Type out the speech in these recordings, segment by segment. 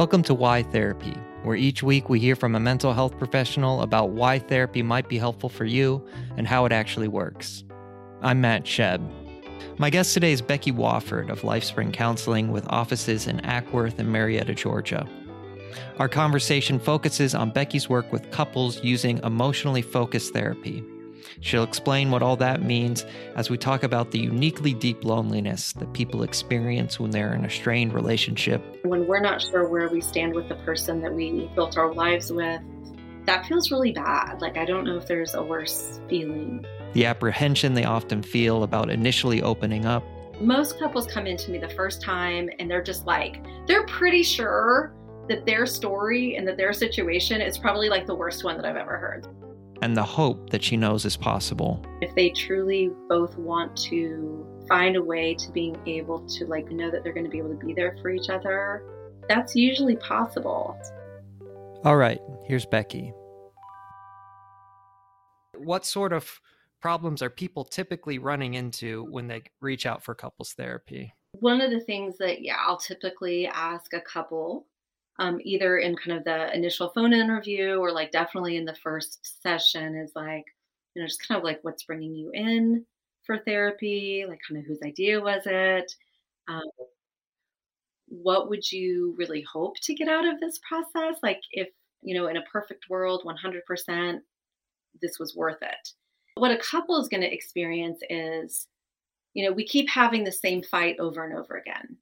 Welcome to Why Therapy, where each week we hear from a mental health professional about why therapy might be helpful for you and how it actually works. I'm Matt Shedd. My guest today is Becky Wofford of LifeSpring Counseling with offices in Acworth and Marietta, Georgia. Our conversation focuses on Becky's work with couples using emotionally focused therapy. She'll explain what all that means as we talk about the uniquely deep loneliness that people experience when they're in a strained relationship. When we're not sure where we stand with the person that we built our lives with, that feels really bad. Like, I don't know if there's a worse feeling. The apprehension they often feel about initially opening up. Most couples come into me the first time and they're just like, they're pretty sure that their story and that their situation is probably like the worst one that I've ever heard and the hope that she knows is possible. If they truly both want to find a way to being able to like know that they're going to be able to be there for each other, that's usually possible. All right, here's Becky. What sort of problems are people typically running into when they reach out for couples therapy? One of the things that, yeah, I'll typically ask a couple um, either in kind of the initial phone interview or like definitely in the first session is like, you know, just kind of like what's bringing you in for therapy, like kind of whose idea was it? Um, what would you really hope to get out of this process? Like, if, you know, in a perfect world, 100%, this was worth it. What a couple is going to experience is, you know, we keep having the same fight over and over again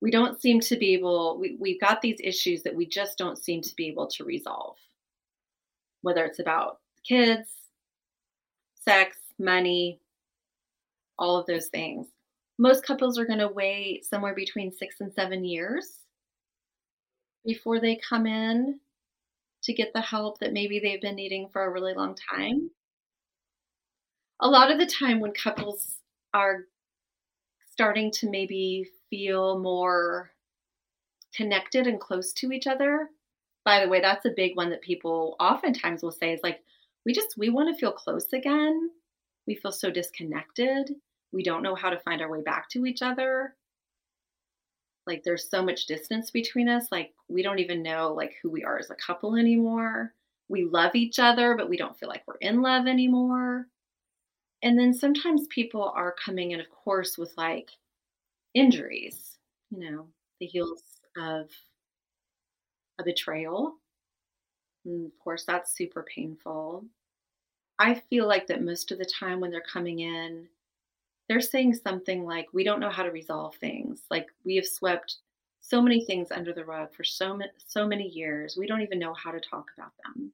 we don't seem to be able we, we've got these issues that we just don't seem to be able to resolve. Whether it's about kids sex money all of those things. Most couples are going to wait somewhere between six and seven years before they come in to get the help that maybe they've been needing for a really long time. A lot of the time when couples are starting to maybe feel more connected and close to each other. By the way, that's a big one that people oftentimes will say is like, we just, we want to feel close again. We feel so disconnected. We don't know how to find our way back to each other. Like there's so much distance between us. Like we don't even know like who we are as a couple anymore. We love each other, but we don't feel like we're in love anymore. And then sometimes people are coming in, of course, with like injuries, you know, the heels of a betrayal. And of course, that's super painful. I feel like that most of the time when they're coming in, they're saying something like, We don't know how to resolve things. Like, we have swept so many things under the rug for so, so many years. We don't even know how to talk about them.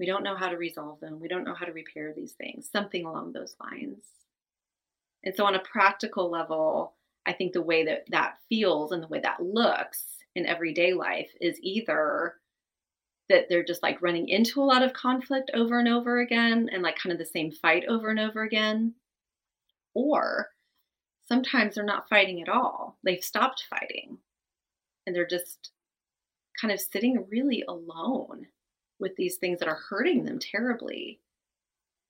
We don't know how to resolve them. We don't know how to repair these things, something along those lines. And so, on a practical level, I think the way that that feels and the way that looks in everyday life is either that they're just like running into a lot of conflict over and over again and like kind of the same fight over and over again. Or sometimes they're not fighting at all. They've stopped fighting and they're just kind of sitting really alone with these things that are hurting them terribly.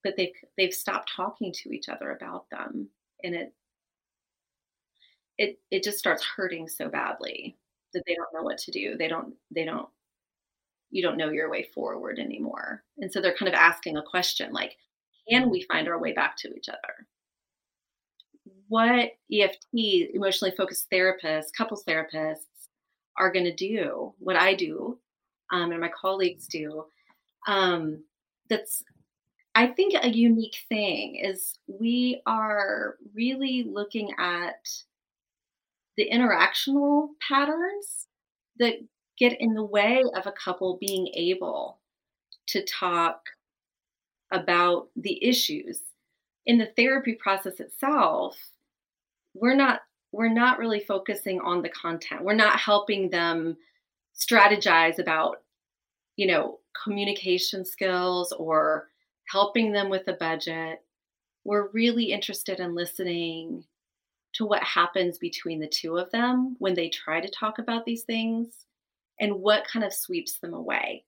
But they've they've stopped talking to each other about them and it it it just starts hurting so badly that they don't know what to do. They don't they don't you don't know your way forward anymore. And so they're kind of asking a question like can we find our way back to each other? What EFT, emotionally focused therapists, couples therapists, are going to do, what I do, um, and my colleagues do, um, that's I think a unique thing is we are really looking at the interactional patterns that get in the way of a couple being able to talk about the issues. In the therapy process itself, we're not we're not really focusing on the content. We're not helping them strategize about, you know, communication skills or helping them with a budget. We're really interested in listening to what happens between the two of them when they try to talk about these things and what kind of sweeps them away.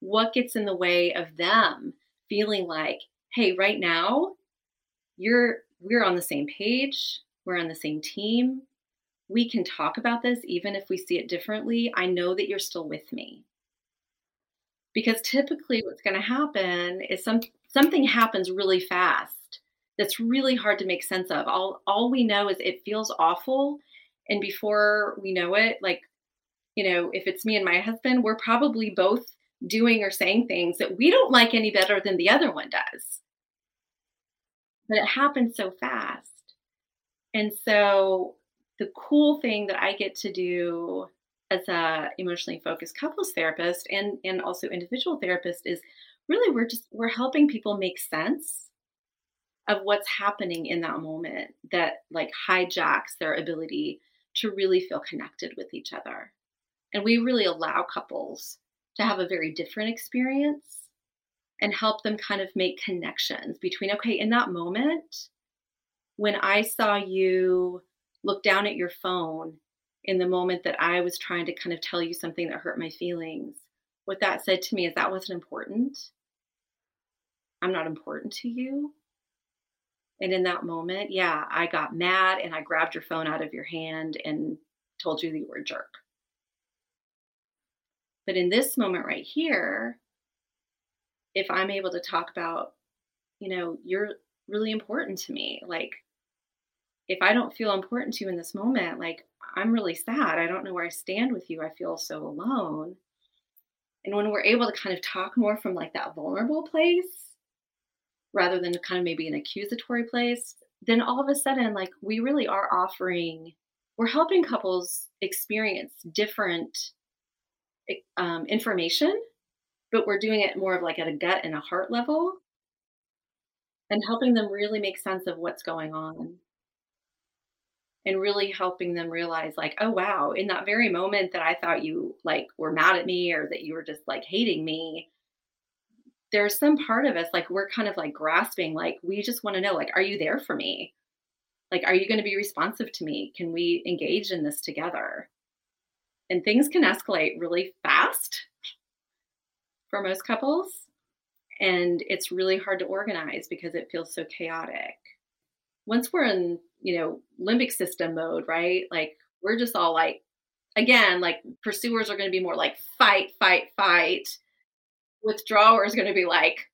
What gets in the way of them feeling like, hey, right now, you're we're on the same page, we're on the same team, we can talk about this even if we see it differently. I know that you're still with me. Because typically what's going to happen is some something happens really fast that's really hard to make sense of. All all we know is it feels awful and before we know it like you know, if it's me and my husband, we're probably both doing or saying things that we don't like any better than the other one does. But it happens so fast. And so the cool thing that I get to do as a emotionally focused couples therapist and and also individual therapist is really we're just we're helping people make sense of what's happening in that moment that like hijacks their ability to really feel connected with each other. And we really allow couples to have a very different experience and help them kind of make connections between, okay, in that moment, when I saw you look down at your phone in the moment that I was trying to kind of tell you something that hurt my feelings, what that said to me is that wasn't important. I'm not important to you. And in that moment, yeah, I got mad and I grabbed your phone out of your hand and told you that you were a jerk. But in this moment right here, if I'm able to talk about, you know, you're really important to me, like, if I don't feel important to you in this moment, like, I'm really sad. I don't know where I stand with you. I feel so alone. And when we're able to kind of talk more from like that vulnerable place rather than kind of maybe an accusatory place, then all of a sudden, like, we really are offering, we're helping couples experience different um, information, but we're doing it more of like at a gut and a heart level and helping them really make sense of what's going on and really helping them realize like oh wow in that very moment that i thought you like were mad at me or that you were just like hating me there's some part of us like we're kind of like grasping like we just want to know like are you there for me? Like are you going to be responsive to me? Can we engage in this together? And things can escalate really fast for most couples and it's really hard to organize because it feels so chaotic once we're in you know limbic system mode right? Like we're just all like again like pursuers are going to be more like fight fight fight. Withdrawer is going to be like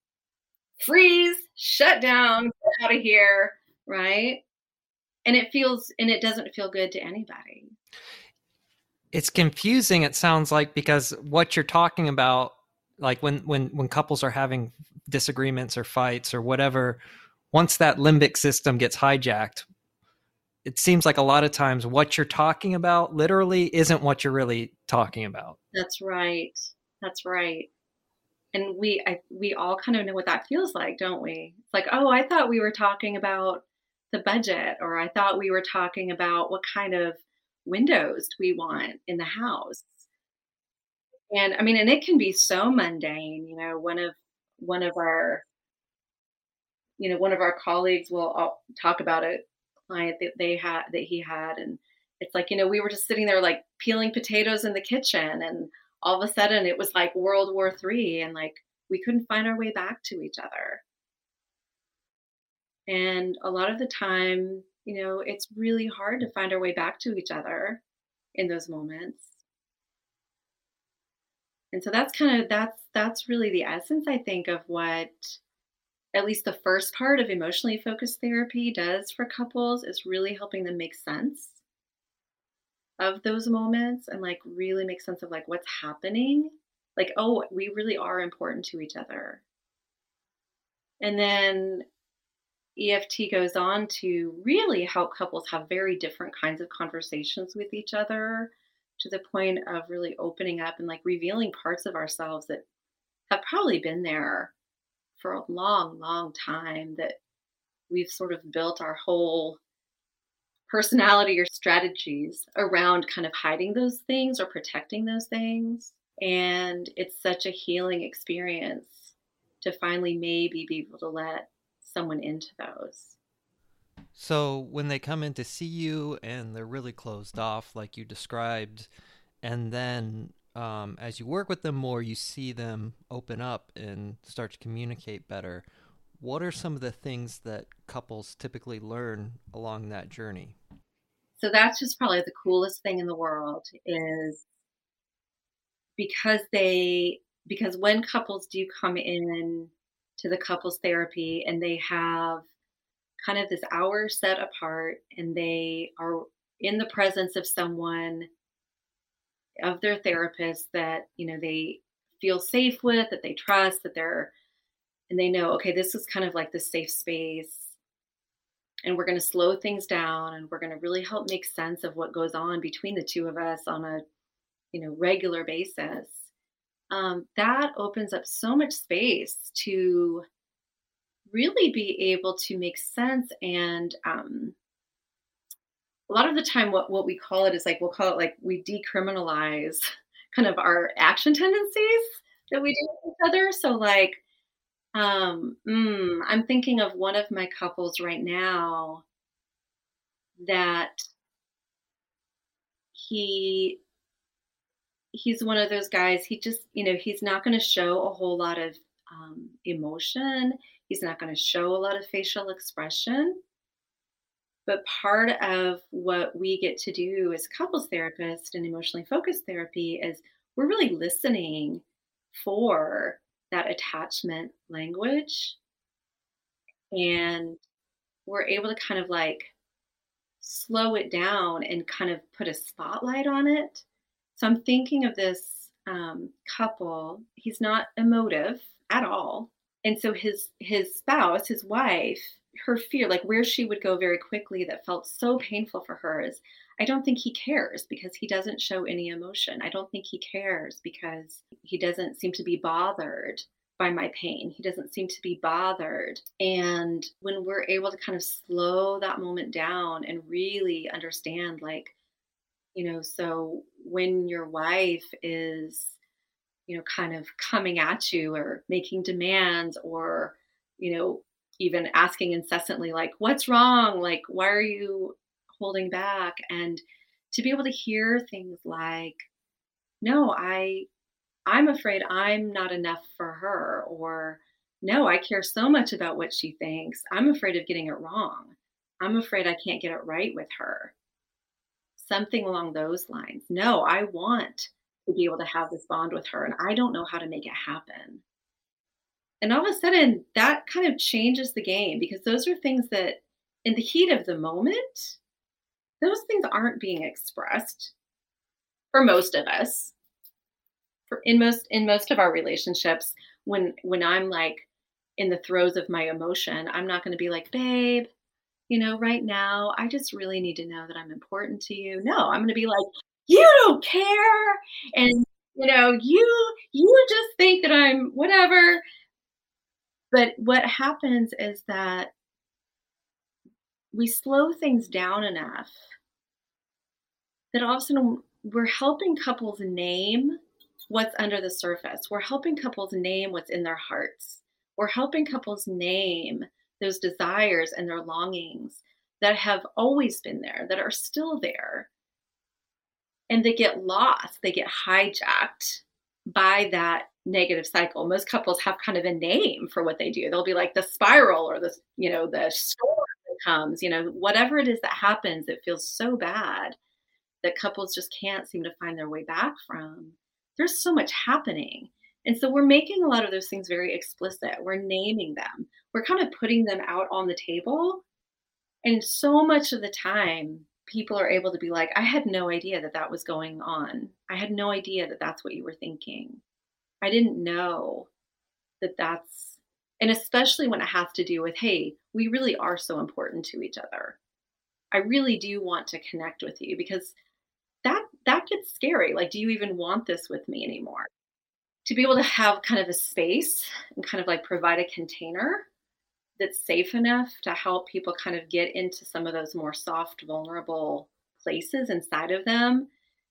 freeze shut down get out of here right? And it feels and it doesn't feel good to anybody. It's confusing it sounds like because what you're talking about like when when when couples are having disagreements or fights or whatever once that limbic system gets hijacked it seems like a lot of times what you're talking about literally isn't what you're really talking about that's right that's right and we I, we all kind of know what that feels like don't we like oh i thought we were talking about the budget or i thought we were talking about what kind of windows do we want in the house? And I mean, and it can be so mundane. You know, one of one of our you know one of our colleagues will uh, talk about a client that they had that he had and it's like you know we were just sitting there like peeling potatoes in the kitchen and all of a sudden it was like world war three and like we couldn't find our way back to each other and a lot of the time you know, it's really hard to find our way back to each other in those moments. And so that's kind of that's that's really the essence I think of what at least the first part of emotionally focused therapy does for couples is really helping them make sense of those moments and like really make sense of like what's happening. Like, oh, we really are important to each other. And then EFT goes on to really help couples have very different kinds of conversations with each other to the point of really opening up and like revealing parts of ourselves that have probably been there for a long, long time that we've sort of built our whole personality or strategies around kind of hiding those things or protecting those things. And it's such a healing experience to finally maybe be able to let someone into those. So when they come in to see you and they're really closed off, like you described, and then um, as you work with them more, you see them open up and start to communicate better. What are some of the things that couples typically learn along that journey? so that's just probably the coolest thing in the world is because they because when couples do come in to the couples therapy and they have kind of this hour set apart and they are in the presence of someone of their therapist that you know they feel safe with that they trust that they're and they know okay this is kind of like the safe space. And we're going to slow things down and we're going to really help make sense of what goes on between the two of us on a you know regular basis. Um, that opens up so much space to really be able to make sense and um, a lot of the time what, what we call it is like we'll call it like we decriminalize kind of our action tendencies that we do with each other. So like um, mm, I'm thinking of one of my couples right now that he he's one of those guys he just you know he's not going to show a whole lot of um, emotion. He's not going to show a lot of facial expression but part of what we get to do as couples therapist and emotionally focused therapy is we're really listening for that attachment language. And we're able to kind of like slow it down and kind of put a spotlight on it. So I'm thinking of this um, couple. He's not emotive at all, and so his his spouse, his wife, her fear, like where she would go very quickly, that felt so painful for her, is I don't think he cares because he doesn't show any emotion. I don't think he cares because he doesn't seem to be bothered by my pain. He doesn't seem to be bothered. And when we're able to kind of slow that moment down and really understand, like, you know, so when your wife is, you know, kind of coming at you or making demands or, you know, even asking incessantly, like, what's wrong? Like, why are you holding back? And to be able to hear things like no i i'm afraid i'm not enough for her or no i care so much about what she thinks. I'm afraid of getting it wrong. I'm afraid i can't get it right with her. Something along those lines. No i want to be able to have this bond with her and i don't know how to make it happen and all of a sudden that kind of changes the game because those are things that in the heat of the moment those things aren't being expressed for most of us. For in most in most of our relationships when when i'm like in the throes of my emotion i'm not going to be like babe you know right now i just really need to know that i'm important to you. No i'm going to be like you don't care. And you know you you just think that i'm whatever but what happens is that we slow things down enough that all of a sudden we're helping couples name what's under the surface. We're helping couples name what's in their hearts. We're helping couples name those desires and their longings that have always been there, that are still there. And they get lost, they get hijacked by that negative cycle. Most couples have kind of a name for what they do. They'll be like the spiral or the, you know, the storm that comes, you know, whatever it is that happens, it feels so bad that couples just can't seem to find their way back from. There's so much happening. And so we're making a lot of those things very explicit. We're naming them. We're kind of putting them out on the table. And so much of the time, people are able to be like, I had no idea that that was going on. I had no idea that that's what you were thinking. I didn't know that that's, and especially when it has to do with, hey, we really are so important to each other. I really do want to connect with you because that that gets scary like do you even want this with me anymore to be able to have kind of a space and kind of like provide a container that's safe enough to help people kind of get into some of those more soft vulnerable places inside of them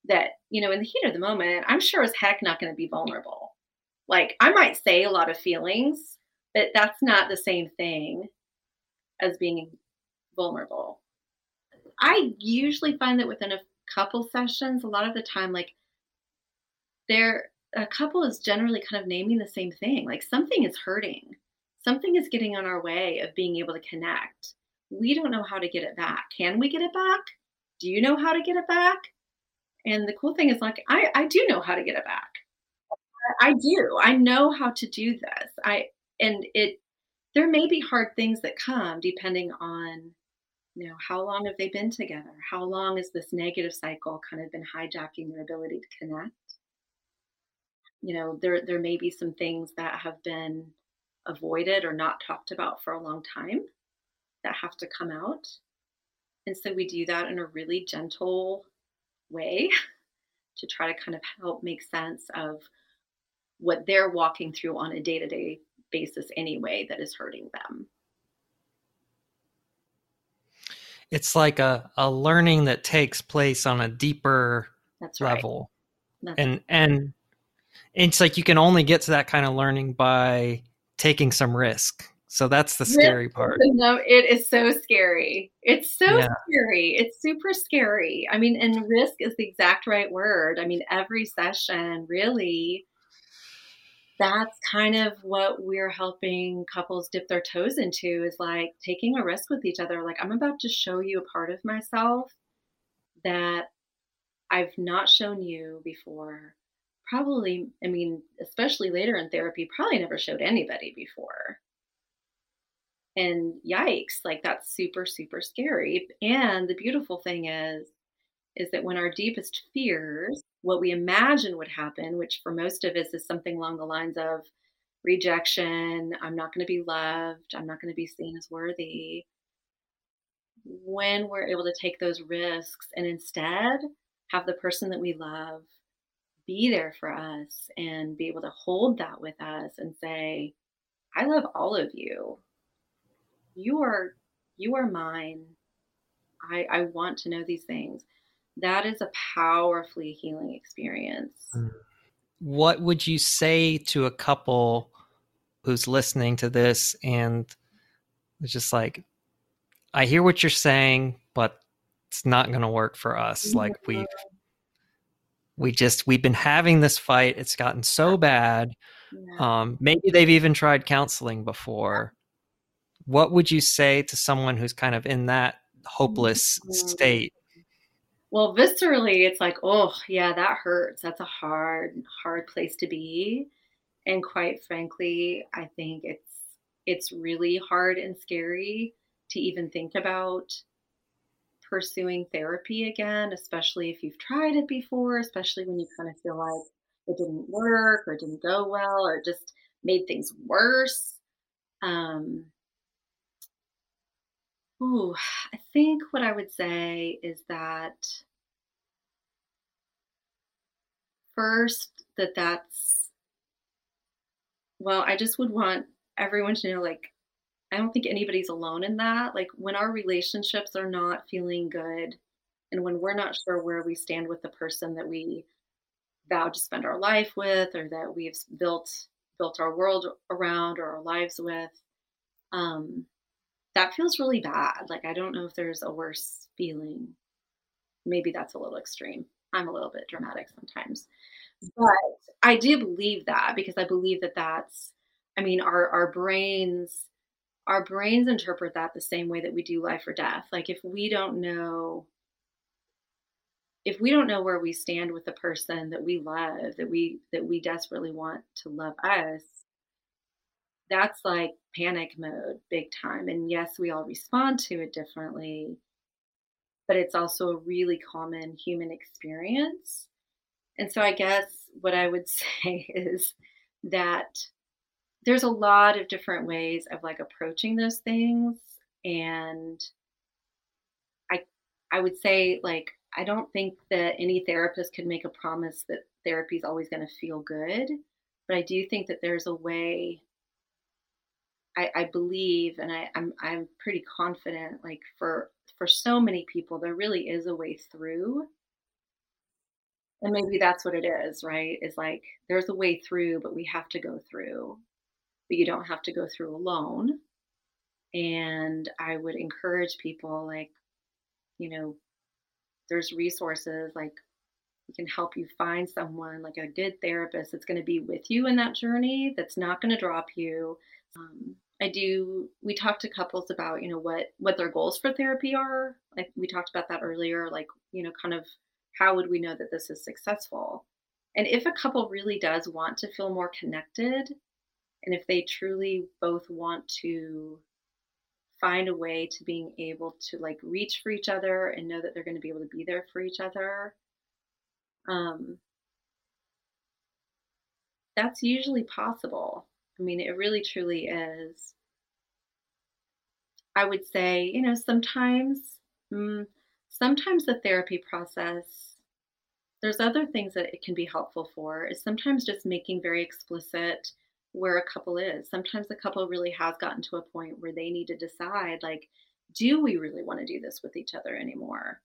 that you know in the heat of the moment i'm sure as heck not going to be vulnerable like i might say a lot of feelings but that's not the same thing as being vulnerable i usually find that within a couple sessions, a lot of the time, like there, a couple is generally kind of naming the same thing. Like something is hurting, something is getting on our way of being able to connect. We don't know how to get it back. Can we get it back? do you know how to get it back? And the cool thing is like I, I do know how to get it back. I do. I know how to do this. I and it there may be hard things that come depending on you know how long have they been together how long has this negative cycle kind of been hijacking their ability to connect you know there there may be some things that have been avoided or not talked about for a long time that have to come out. And so we do that in a really gentle way to try to kind of help make sense of what they're walking through on a day-to-day basis anyway that is hurting them. It's like a, a learning that takes place on a deeper That's right. level. That's and and it's like you can only get to that kind of learning by taking some risk so that's the scary part No, it is so scary. It's so Yeah. scary. It's super scary. I mean, and risk is the exact right word. I mean, every session really that's kind of what we're helping couples dip their toes into is like taking a risk with each other. Like, I'm about to show you a part of myself that I've not shown you before. Probably, I mean, especially later in therapy, probably never showed anybody before. And yikes like that's super super scary. And the beautiful thing is is that when our deepest fears what we imagine would happen which for most of us is something along the lines of rejection i'm not going to be loved i'm not going to be seen as worthy when we're able to take those risks and instead have the person that we love be there for us and be able to hold that with us and say i love all of you. You are you are mine. I i want to know these things. That is a powerfully healing experience. Mm. What would you say to a couple who's listening to this and it's just like i hear what you're saying but it's not going to work for us like we we just we've been having this fight it's gotten so bad Yeah. um maybe they've even tried counseling before. What would you say to someone who's kind of in that hopeless Mhm. state? Well viscerally it's like oh yeah that hurts. That's a hard hard place to be. And quite frankly i think it's it's really hard and scary to even think about pursuing therapy again especially if you've tried it before especially when you kind of feel like it didn't work or didn't go well or just made things worse. Um Ooh, I think what I would say is that first that that's well, I just would want everyone to know like I don't think anybody's alone in that. Like when our relationships are not feeling good and when we're not sure where we stand with the person that we vowed to spend our life with or that we've built built our world around or our lives with um that feels really bad. Like I don't know if there's a worse feeling. Maybe that's a little extreme. I'm a little bit dramatic sometimes. But I do believe that because I believe that that's I mean our our brains our brains interpret that the same way that we do life or death. Like if we don't know if we don't know where we stand with the person that we love, that we that we desperately want to love us, that's like panic mode big time. And yes, we all respond to it differently, but it's also a really common human experience. And so I guess what I would say is that there's a lot of different ways of like approaching those things and I I would say like I don't think that any therapist could make a promise that therapy is always going to feel good, but I do think that there's a way I, I believe and I, I'm I'm pretty confident like for for so many people there really is a way through. And maybe that's what it is right? Is like there's a way through but we have to go through you don't have to go through alone and i would encourage people like you know there's resources like we can help you find someone like a good therapist that's going to be with you in that journey that's not going to drop you um, I do we talk to couples about, you know, what what their goals for therapy are. Like we talked about that earlier, like, you know, kind of how would we know that this is successful? And if a couple really does want to feel more connected, and if they truly both want to find a way to being able to like reach for each other and know that they're going to be able to be there for each other, um, that's usually possible. I mean, it really truly is. I would say, you know, sometimes, mm, sometimes the therapy process, there's other things that it can be helpful for, is sometimes just making very explicit where a couple is. Sometimes the couple really has gotten to a point where they need to decide, like, do we really want to do this with each other anymore?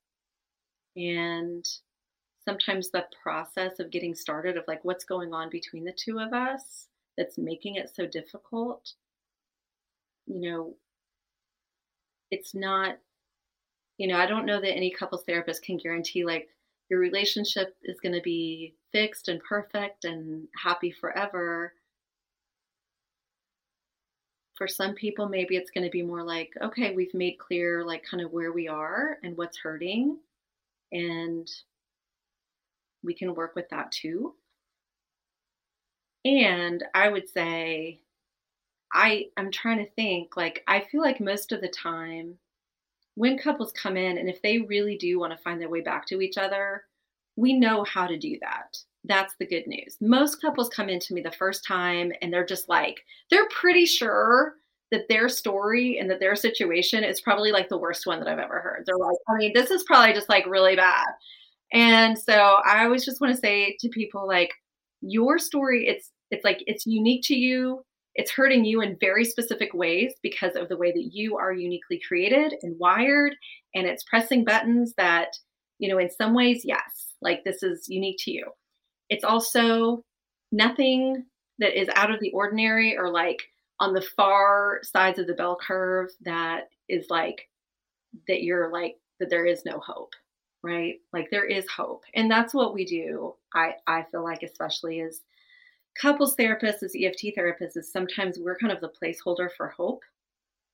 And sometimes the process of getting started, of like, what's going on between the two of us, that's making it so difficult, you know, it's not, you know, I don't know that any couples therapist can guarantee like your relationship is going to be fixed and perfect and happy forever. For some people, maybe it's going to be more like, okay, we've made clear, like, kind of where we are and what's hurting. And we can work with that too. And I would say, I I'm trying to think like I feel like most of the time when couples come in and if they really do want to find their way back to each other, we know how to do that. That's the good news. Most couples come into me the first time and they're just like they're pretty sure that their story and that their situation is probably like the worst one that I've ever heard. They're like, I mean, this is probably just like really bad. And so I always just want to say to people like your story it's it's like it's unique to you it's hurting you in very specific ways because of the way that you are uniquely created and wired and it's pressing buttons that you know in some ways yes like this is unique to you it's also nothing that is out of the ordinary or like on the far sides of the bell curve that is like that you're like that there is no hope right? Like there is hope. And that's what we do i i feel like especially as couples therapists as eft therapists is sometimes we're kind of the placeholder for hope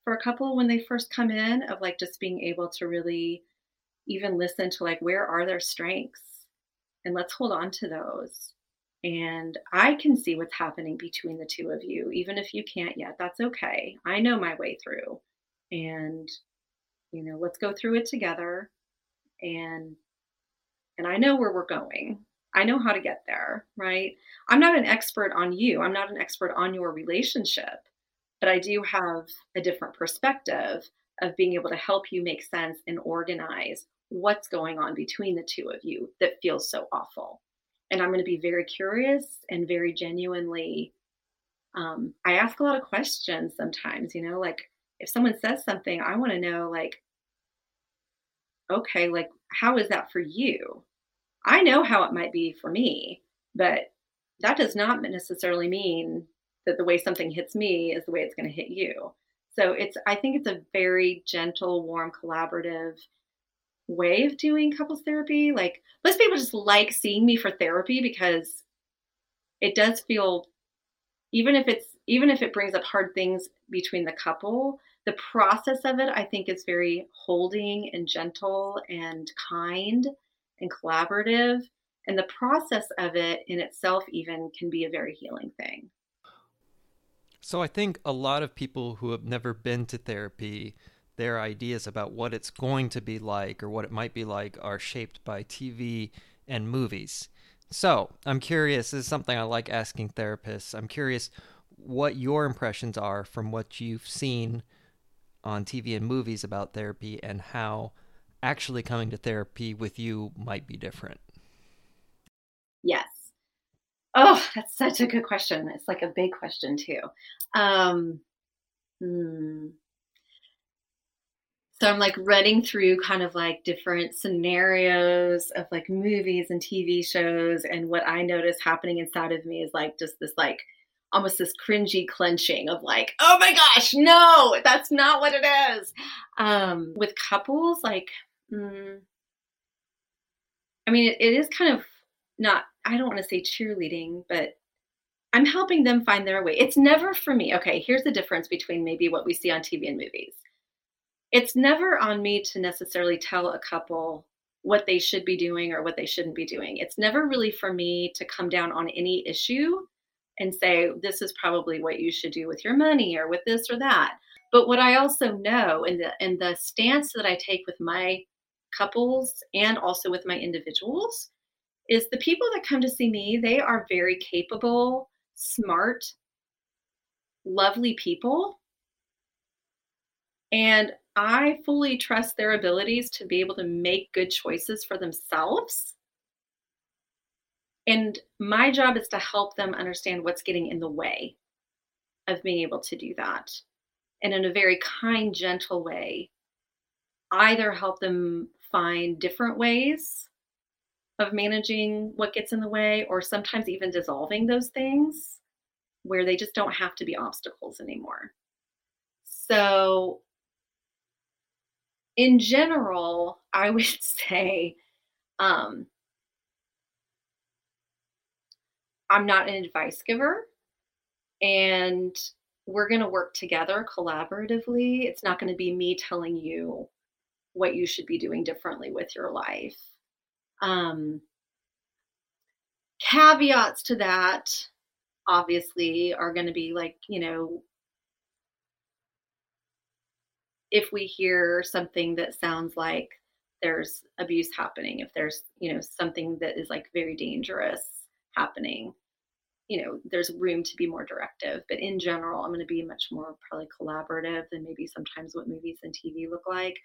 for a couple when they first come in of like just being able to really even listen to like where are their strengths and let's hold on to those and i can see what's happening between the two of you even if you can't yet that's okay i know my way through and you know let's go through it together and and I know where we're going. I know how to get there, right? I'm not an expert on you. I'm not an expert on your relationship, but I do have a different perspective of being able to help you make sense and organize what's going on between the two of you that feels so awful. And I'm going to be very curious and very genuinely. Um, I ask a lot of questions sometimes, you know, like if someone says something, I want to know, like, okay, like, how is that for you? I know how it might be for me, but that does not necessarily mean that the way something hits me is the way it's going to hit you. So it's, I think it's a very gentle, warm, collaborative way of doing couples therapy. Like most people just like seeing me for therapy because it does feel, even if it's, even if it brings up hard things between the couple, the process of it i think is very holding and gentle and kind and collaborative and the process of it in itself even can be a very healing thing so i think a lot of people who have never been to therapy their ideas about what it's going to be like or what it might be like are shaped by tv and movies so i'm curious this is something i like asking therapists i'm curious what your impressions are from what you've seen on TV and movies about therapy and how actually coming to therapy with you might be different? Yes. Oh, that's such a good question. It's like a big question, too. Um, hmm. So I'm like running through kind of like different scenarios of like movies and TV shows. And what I notice happening inside of me is like just this like almost this cringy clenching of like, oh my gosh, no, that's not what it is. Um, with couples, like, mm, I mean, it, it is kind of not, I don't want to say cheerleading, but I'm helping them find their way. It's never for me. Okay, here's the difference between maybe what we see on TV and movies. It's never on me to necessarily tell a couple what they should be doing or what they shouldn't be doing. It's never really for me to come down on any issue and say, this is probably what you should do with your money or with this or that. But what I also know and the and the stance that I take with my couples and also with my individuals is the people that come to see me, they are very capable, smart, lovely people. And I fully trust their abilities to be able to make good choices for themselves. And my job is to help them understand what's getting in the way of being able to do that. And in a very kind, gentle way, either help them find different ways of managing what gets in the way, or sometimes even dissolving those things where they just don't have to be obstacles anymore. So, in general, I would say um, I'm not an advice giver, and we're going to work together collaboratively. It's not going to be me telling you what you should be doing differently with your life. Um, caveats to that, obviously, are going to be like, you know, if we hear something that sounds like there's abuse happening, if there's, you know, something that is like very dangerous happening, you know, there's room to be more directive. But in general, I'm going to be much more probably collaborative than maybe sometimes what movies and TV look like.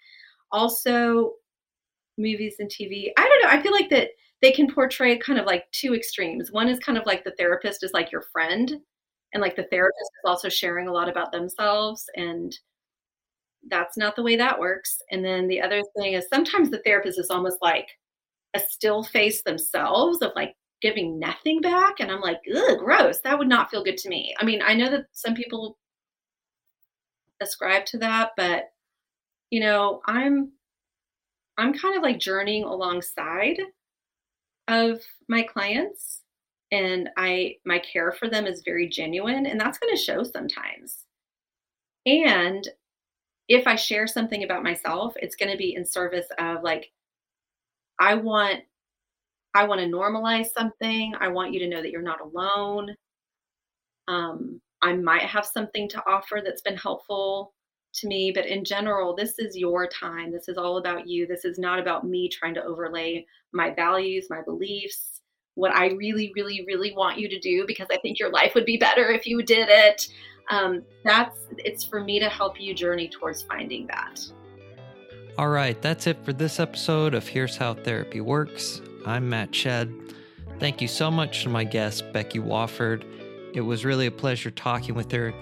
Also, movies and TV, I don't know. I feel like that they can portray kind of like two extremes. One is kind of like the therapist is like your friend, and like the therapist is also sharing a lot about themselves. And that's not the way that works. And then the other thing is sometimes the therapist is almost like a still face themselves of like giving nothing back. And I'm like, ugh, gross. That would not feel good to me. I mean, I know that some people ascribe to that, but you know, I'm I'm kind of like journeying alongside of my clients and I my care for them is very genuine and that's going to show sometimes. And if I share something about myself, it's going to be in service of like I want I want to normalize something. I want you to know that you're not alone. Um, I might have something to offer that's been helpful to me, but in general, this is your time. This is all about you. This is not about me trying to overlay my values, my beliefs, what I really, really, really want you to do because I think your life would be better if you did it. Um, that's it's for me to help you journey towards finding that. All right, that's it for this episode of Here's How Therapy Works. I'm Matt Shedd. Thank you so much to my guest, Becky Wofford. It was really a pleasure talking with her.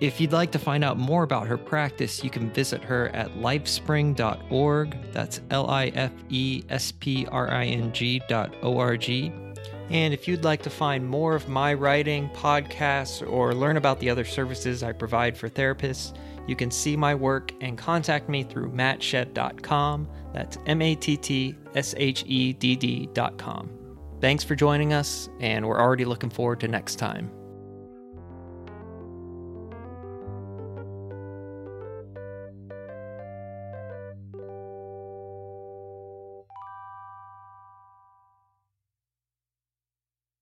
If you'd like to find out more about her practice, you can visit her at lifespring.org. That's L I F E S P R I N G dot O R G. And if you'd like to find more of my writing, podcasts, or learn about the other services I provide for therapists, you can see my work and contact me through mattshedd.com. That's M A T T S H E D D.com. Thanks for joining us, and we're already looking forward to next time.